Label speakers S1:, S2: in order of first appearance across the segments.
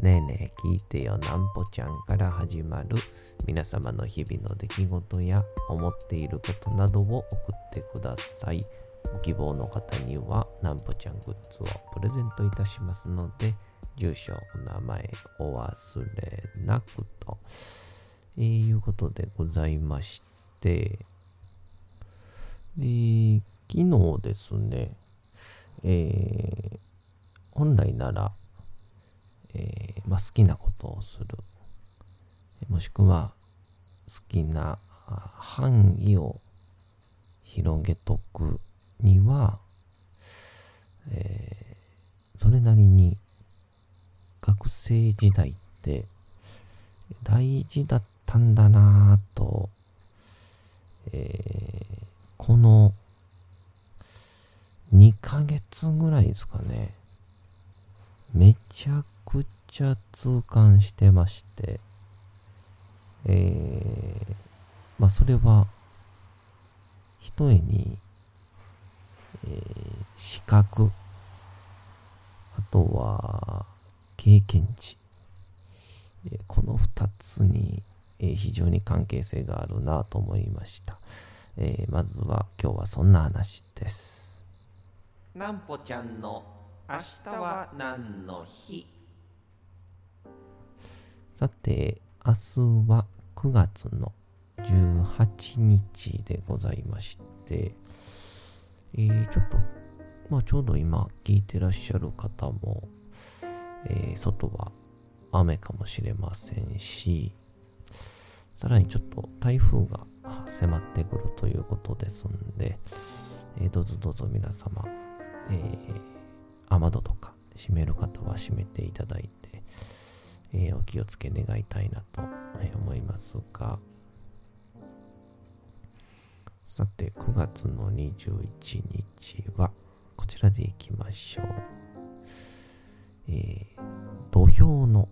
S1: ねえねえ聞いてよなんぽちゃんから始まる皆様の日々の出来事や思っていることなどを送ってください。ご希望の方にはなんぽちゃんグッズをプレゼントいたしますので、住所、お名前お忘れなくと、えーいうことでございまして、で、昨日ですね、えー本来なら、えーまあ、好きなことをする、もしくは好きな範囲を広げとくには、えーそれなりに学生時代って大事だったんだなぁと、えーこの2ヶ月ぐらいですかね。めちゃくちゃ痛感してまして、えー、まあそれは、ひとえに、えー資格、あとは、経験値、えーこの二つに、えー非常に関係性があるなと思いました。えーまずは今日はそんな話です。
S2: なんぽちゃんの明日は何の日？
S1: さて、明日は9月の18日でございまして、えーちょっと、まあちょうど今聞いてらっしゃる方も、えー外は雨かもしれませんし、さらにちょっと台風が迫ってくるということですんで、えーどうぞどうぞ皆様、えー雨戸とか閉める方は閉めていただいて、えーお気をつけ願いたいなと思いますが、さて、9月の21日は、こちらでいきましょう。えー土俵の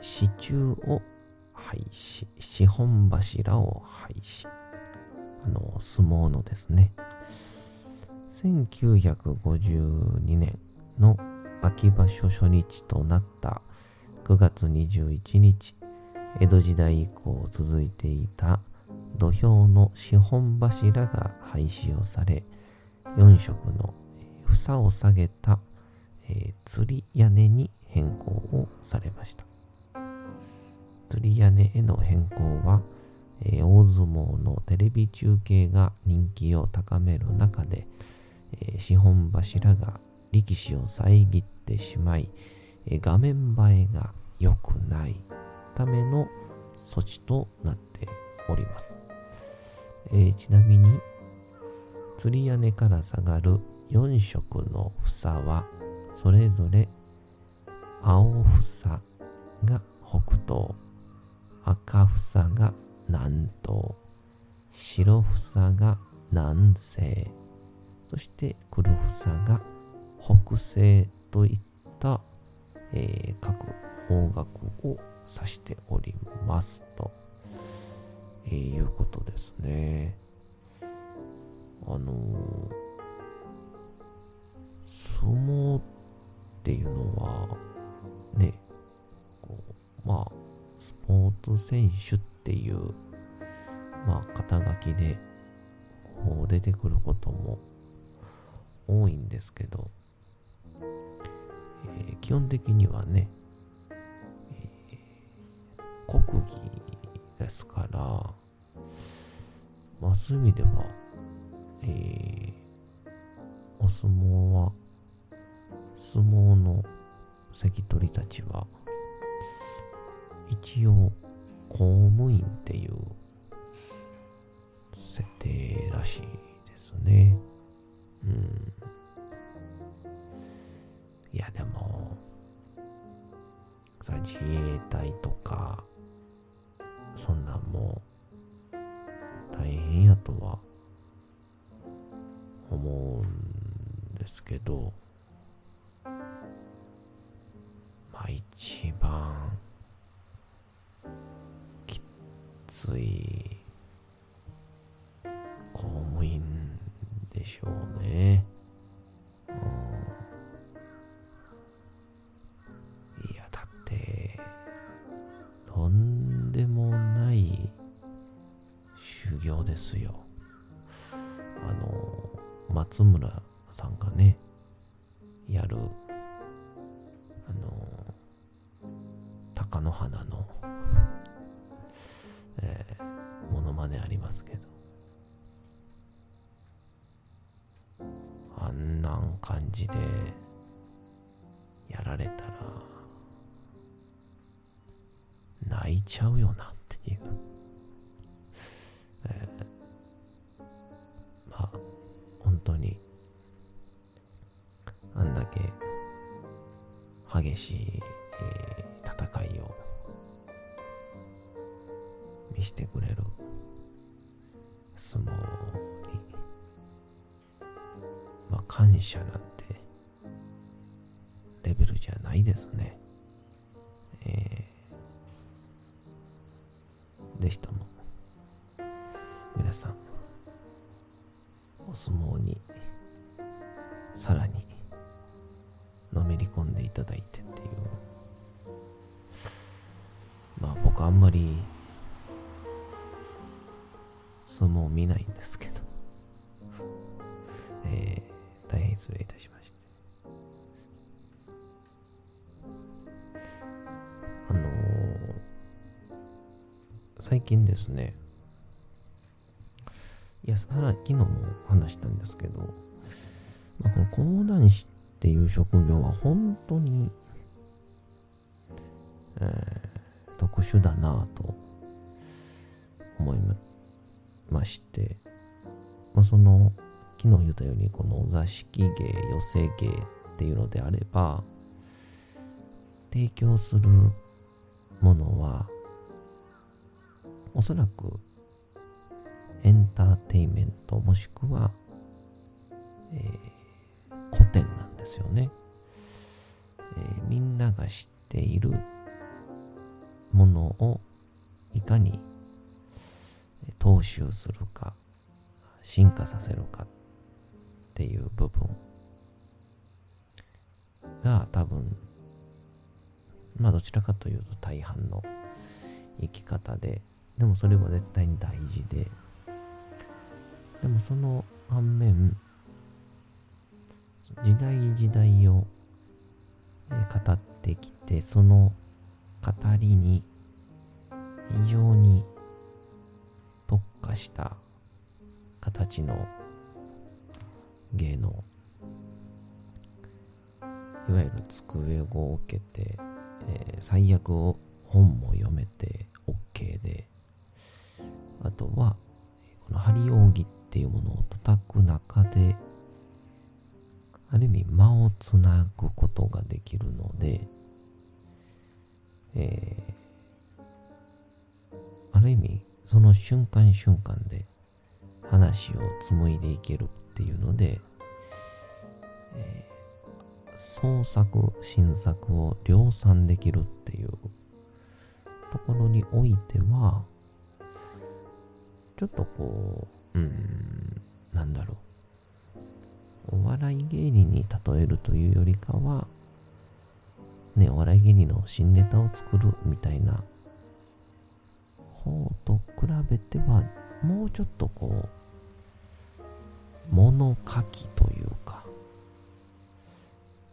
S1: 支柱を廃止、四本柱を廃止。あの、相撲のですね。1952年の秋場所初日となった9月21日、江戸時代以降続いていた土俵の四本柱が廃止をされ、4色の房を下げた、えー吊り屋根に変更をされました。吊り屋根への変更は、えー大相撲のテレビ中継が人気を高める中で、えー四本柱が力士を遮ってしまい、画面映えが良くないための措置となっております。えーちなみに、吊り屋根から下がる4色の房は、それぞれ青房が北東、赤房が南東、白房が南西、そして黒房が北西といった、えー各方角を指しておりますと、えーいうことですね。あのー相撲っていうのは、ね、こうまあ、スポーツ選手っていう、まあ、肩書きで、こう出てくることも多いんですけど、えー基本的にはね、えー国技ですから、まあそういう意味では、えー、お相撲は、相撲の関取たちは、一応公務員っていう設定らしいですね。うん。いや、でも、さ、自衛隊とか、そんなんも大変やとは思うんですけど、まあ一番きついでしょうね。いや、だって、とんでもない修行ですよ。あの、松村さんがね、やる、あの、貴乃花の、えー、モノマネありますけど、感じでやられたら泣いちゃうよなっていう、えー、まあ本当にあんだけ激しい、えー、戦いを見せてくれる相撲感謝なんてレベルじゃないですね。えー、ぜひとも皆さんお相撲にさらにのめり込んでいただいてっていう。まあ僕あんまり相撲見ないんですけど、失礼いたしまして。あのー、最近ですねいや、さら昨日も話したんですけど、まあ、この講談師っていう職業は本当に、えー、特殊だなぁと思いまして、まあ、その、昨日言ったように、この座敷芸、寄せ芸っていうのであれば、提供するものは、おそらくエンターテインメントもしくは、えー、古典なんですよね、えー、みんなが知っているものをいかに踏襲するか進化させるかっっていう部分が多分まあどちらかというと大半の生き方ででもそれは絶対に大事ででもその反面、時代時代を語ってきて、その語りに非常に特化した形の芸能。いわゆる机を受けて、えー、最悪を本も読めて OK で、あとは、この針扇っていうものを叩く中で、ある意味間をつなぐことができるので、えー、ある意味その瞬間瞬間で話を紡いでいけるっていうので、えー、創作、新作を量産できるっていうところにおいては、ちょっとこう、うん、なんだろう。お笑い芸人に例えるというよりかは、ね、お笑い芸人の新ネタを作るみたいな方と比べては、もうちょっとこう、物書きというか、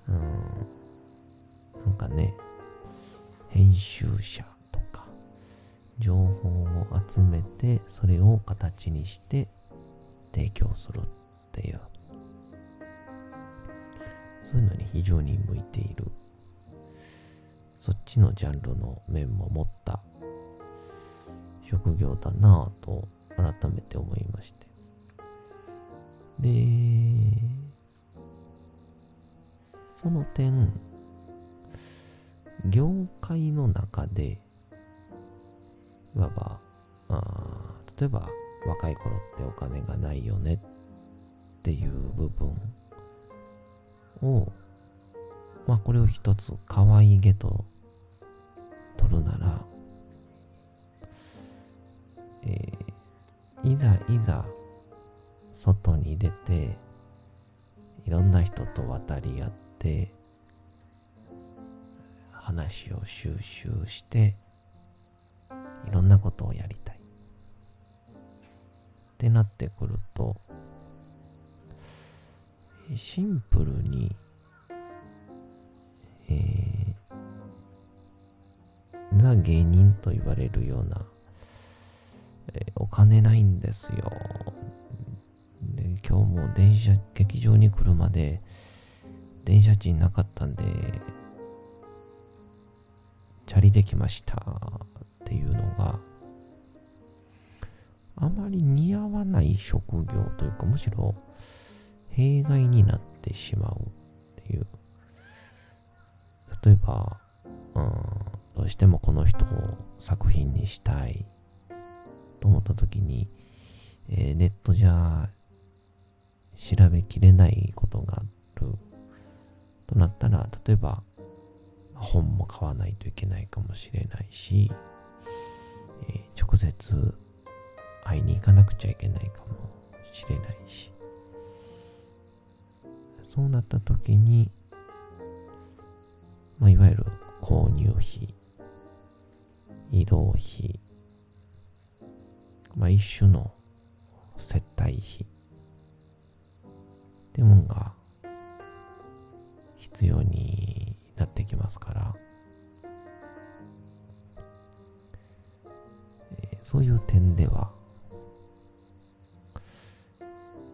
S1: うん、なんかね、編集者とか、情報を集めてそれを形にして提供するっていう。そういうのに非常に向いている。そっちのジャンルの面も持った職業だなぁと改めて思いまして。でその点業界の中でいわばあ例えば若い頃ってお金がないよねっていう部分をまあこれを一つ可愛げと取るなら、えー、いざいざ外に出ていろんな人と渡り合って話を収集していろんなことをやりたい。ってなってくるとシンプルにえー、ザ芸人と言われるような、えー、お金ないんですよ。今日も電車劇場に来るまで電車賃なかったんでチャリできましたっていうのがあまり似合わない職業というかむしろ弊害になってしまうっていう。例えば、うん、どうしてもこの人を作品にしたいと思った時に、えー、ネットじゃ調べきれないことがあるとなったら例えば本も買わないといけないかもしれないし、えー、直接会いに行かなくちゃいけないかもしれないし、そうなった時に、まあ、いわゆる購入費、移動費、まあ、一種の接待費ってもんが必要になってきますから、えー、そういう点では、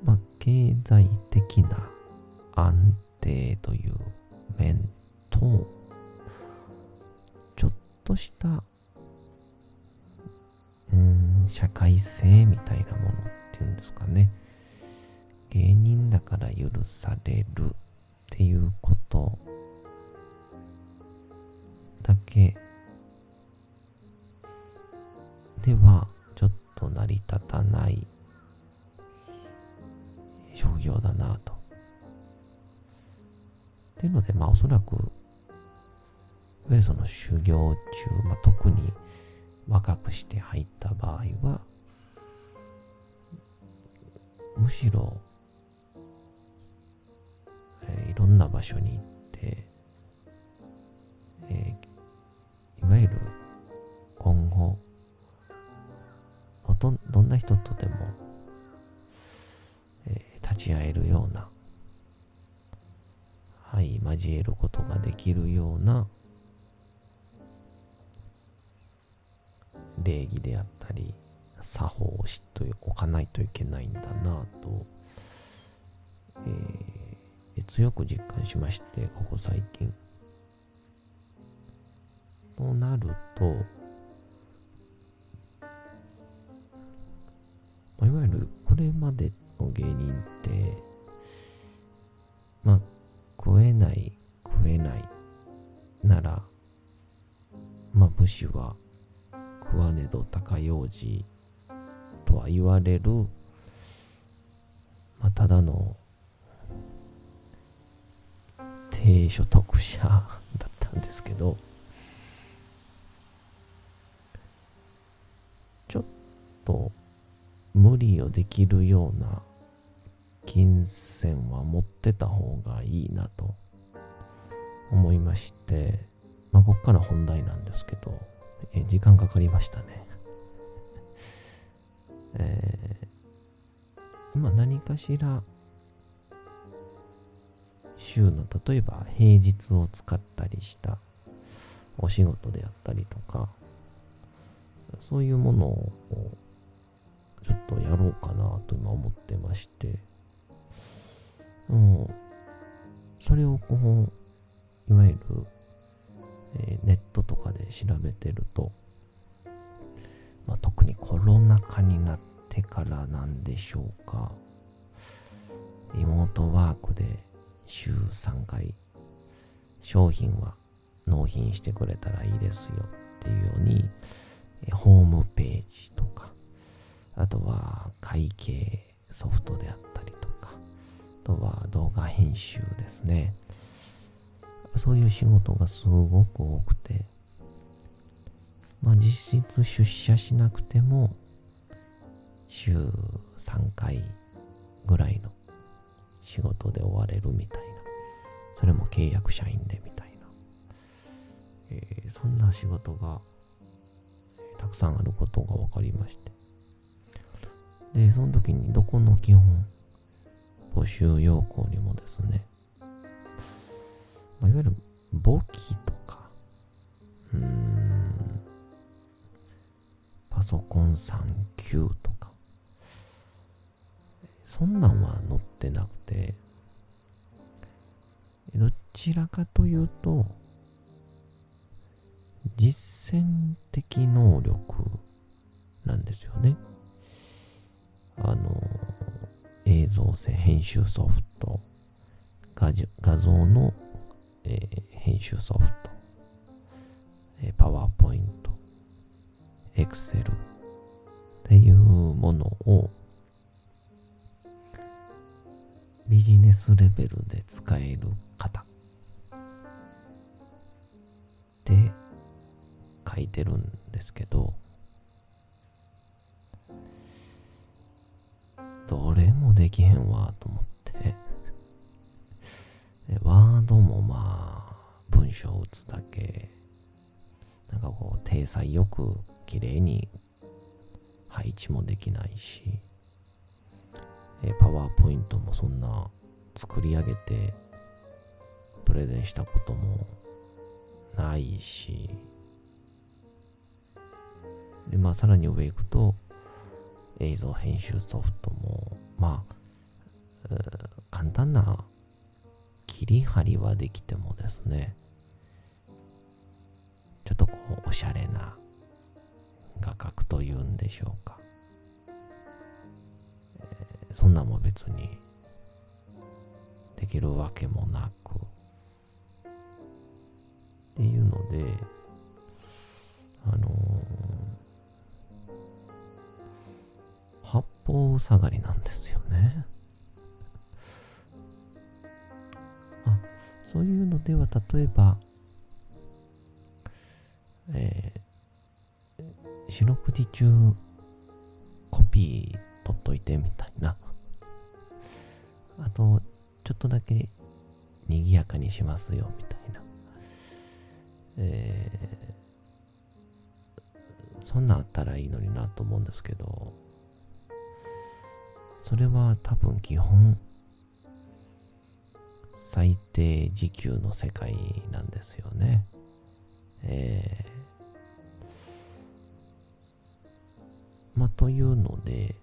S1: まあ、経済的な安定という面と、ちょっとした、うん、社会性みたいなものっていうんですかね。芸人だから許されるっていうこと。だけ。ではちょっと成り立たない。職業だなと。っていうので、まあおそらく、いわゆるその修行中、まあ、特に若くして入った場合は、むしろ、えー、いろんな場所に行って、えー、いわゆる今後、どどんな人とでも、えー、立ち会えるような、はい、交えることができるような礼儀であったり、作法を知っておかないといけないんだなと、えー、強く実感しまして、ここ最近。となると、まあ、いわゆるこれまでの芸人って、まあ、食えない、食えないなら、まあ、武士は食わねど高用事とは言われる、まあ、ただの低所得者だったんですけど、ちょっと無理をできるような金銭は持ってた方がいいなと思いまして、まあ、ここから本題なんですけど、え時間かかりましたね。えー、まあ何かしら週の例えば平日を使ったりしたお仕事であったりとか、そういうものをちょっとやろうかなと今思ってまして、うん、それをこう、いわゆる、え、ネットとかで調べてると、まあ、特にコロナ禍になってからなんでしょうか、リモートワークで週3回商品は納品してくれたらいいですよっていうように、ホームページとか、あとは会計ソフトであったりとか、あとは動画編集ですね。そういう仕事がすごく多くて、まあ実質出社しなくても、週3回ぐらいの仕事で終われるみたいな。それも契約社員でみたいな。えー、そんな仕事がたくさんあることが分かりまして。で、その時にどこの基本募集要項にもですね、まあ、いわゆる簿記とか、うーん、パソコン3級とか、そんなんは載ってなくて、どちらかというと、実践的能力なんですよね。あの、映像性編集ソフト、画像の、えー、編集ソフト、えー、パワーポイント、エクセルっていうものをビジネスレベルで使える方。って書いてるんですけど、どれもできへんわと思って、ワードもまあ、文章を打つだけ、なんかこう、体裁よく綺麗に配置もできないし、パワーポイントもそんな作り上げてプレゼンしたこともないし、で、まあ、さらに上行くと、映像編集ソフトも、まあ、簡単な切り張りはできてもですね、ちょっとこう、おしゃれな画角というんでしょうか。そんなも別にできるわけもなく、っていうので、あのー大下がりなんですよね。あ、そういうのでは、例えば、えー、四六時中コピー取っといてみたいな。あと、ちょっとだけ賑やかにしますよみたいな。えー、そんなんあったらいいのになと思うんですけど、それは多分基本最低時給の世界なんですよね。えー、まあというので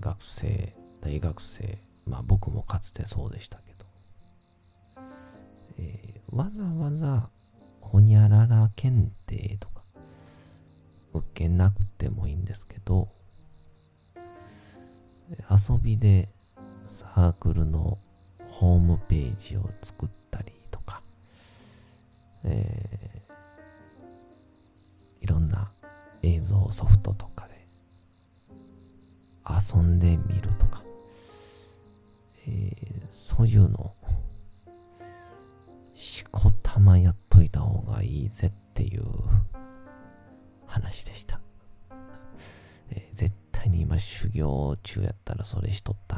S1: 学生大学生まあ僕もかつてそうでしたけど、えー、わざわざほにゃらら検定とか受けなくてもいいんですけど、遊びでサークルのホームページを作ったりとか、えー、いろんな映像ソフトとか遊んでみるとか、えー、そういうの。をしこたまやっといた方がいいぜっていう話でした。えー、絶対に今修行中やったらそれしとった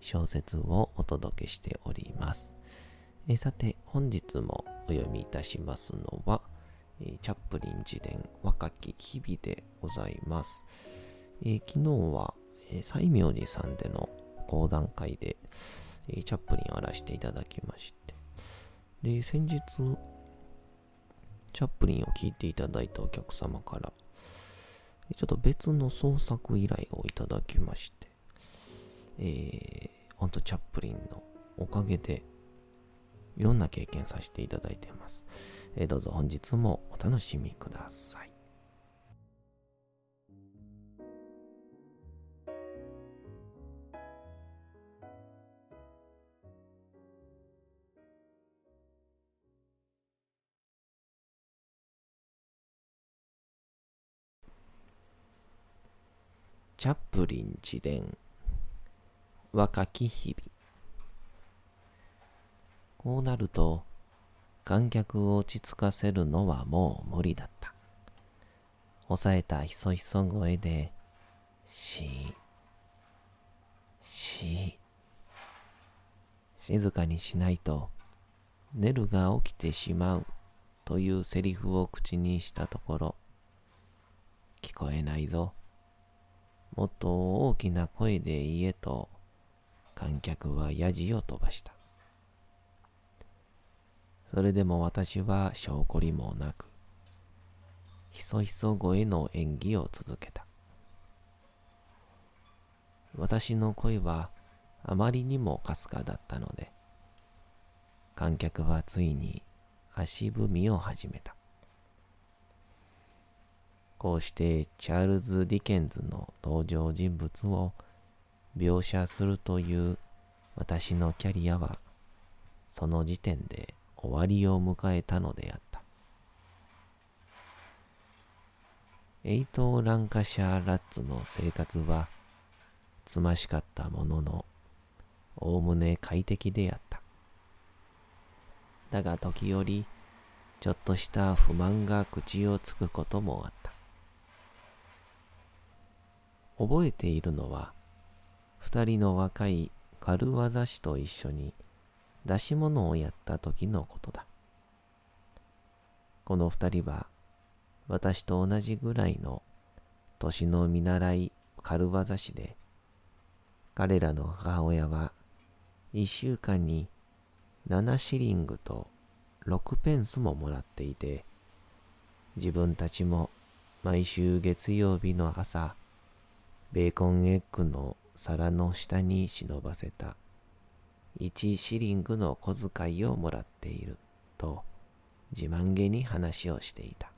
S1: 小説をお届けしております。えさて、本日もお読みいたしますのは、えチャップリン自伝若き日々でございます。え昨日は、え西明寺さんでの講談会で、えチャップリンをやらせていただきまして、で、先日、チャップリンを聞いていただいたお客様から、ちょっと別の創作依頼をいただきまして、えー、ほんとチャップリンのおかげで、いろんな経験させていただいています。えー、どうぞ本日もお楽しみください。チャップリン自伝若き日々。こうなると観客を落ち着かせるのはもう無理だった。抑えたひそひそ声でしーしー。静かにしないとネルが起きてしまうというセリフを口にしたところ聞こえないぞ。もっと大きな声で言えと観客はやじを飛ばした。それでも私は証拠りもなく、ひそひそ声の演技を続けた。私の声はあまりにもかすかだったので、観客はついに足踏みを始めた。こうしてチャールズ・ディケンズの登場人物を描写するという私のキャリアはその時点で終わりを迎えたのであった。エイト・ランカシャー・ラッズの生活はつましかったもののおおむね快適であった。だが時折ちょっとした不満が口をつくこともあった。覚えているのは、二人の若い軽業師と一緒に出し物をやった時のことだ。この二人は、私と同じぐらいの年の見習い軽業師で、彼らの母親は一週間に七シリングと六ペンスももらっていて、自分たちも毎週月曜日の朝、ベーコンエッグの皿の下に忍ばせた1シリングの小遣いをもらっていると自慢げに話をしていた。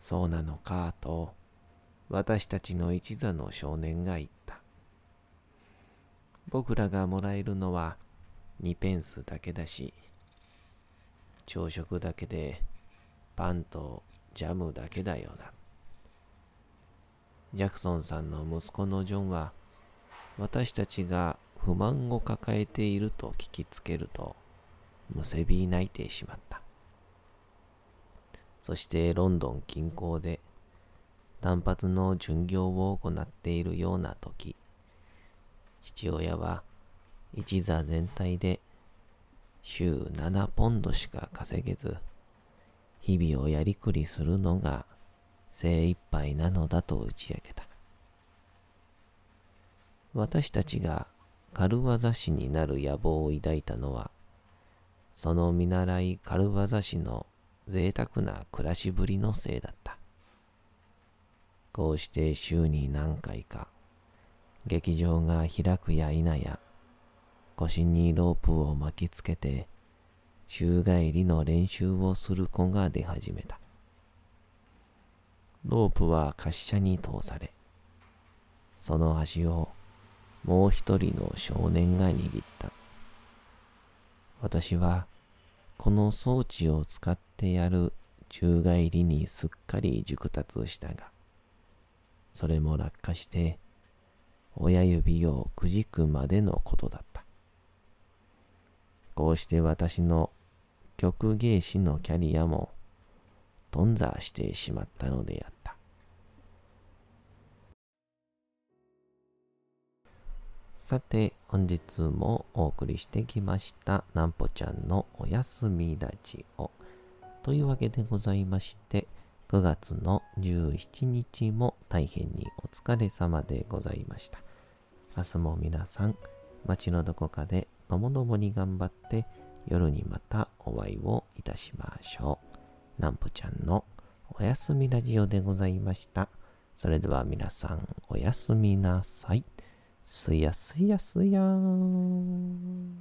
S1: そうなのかと私たちの一座の少年が言った。僕らがもらえるのは2ペンスだけだし、朝食だけでパンとジャムだけだよな。ジャクソンさんの息子のジョンは、私たちが不満を抱えていると聞きつけると、むせび泣いてしまった。そしてロンドン近郊で単発の巡業を行っているような時、父親は一座全体で週7ポンドしか稼げず、日々をやりくりするのが精一杯なのだと打ち明けた。私たちが軽業師になる野望を抱いたのは、その見習い軽業師の贅沢な暮らしぶりのせいだった。こうして週に何回か、劇場が開くや否や、腰にロープを巻きつけて、週帰りの練習をする子が出始めた。ロープは滑車に通され、その足をもう一人の少年が握った。私はこの装置を使ってやる宙返りにすっかり熟達したが、それも落下して親指をくじくまでのことだった。こうして私の曲芸師のキャリアも頓挫してしまったのであった。さて、本日もお送りしてきました、なんぽちゃんのおやすみラジオ。というわけでございまして、9月の17日も大変にお疲れ様でございました。明日も皆さん、街のどこかでともどもに頑張って、夜にまたお会いをいたしましょう。なんぽちゃんのおやすみラジオでございました。それでは皆さん、おやすみなさい。すやすやすやーん。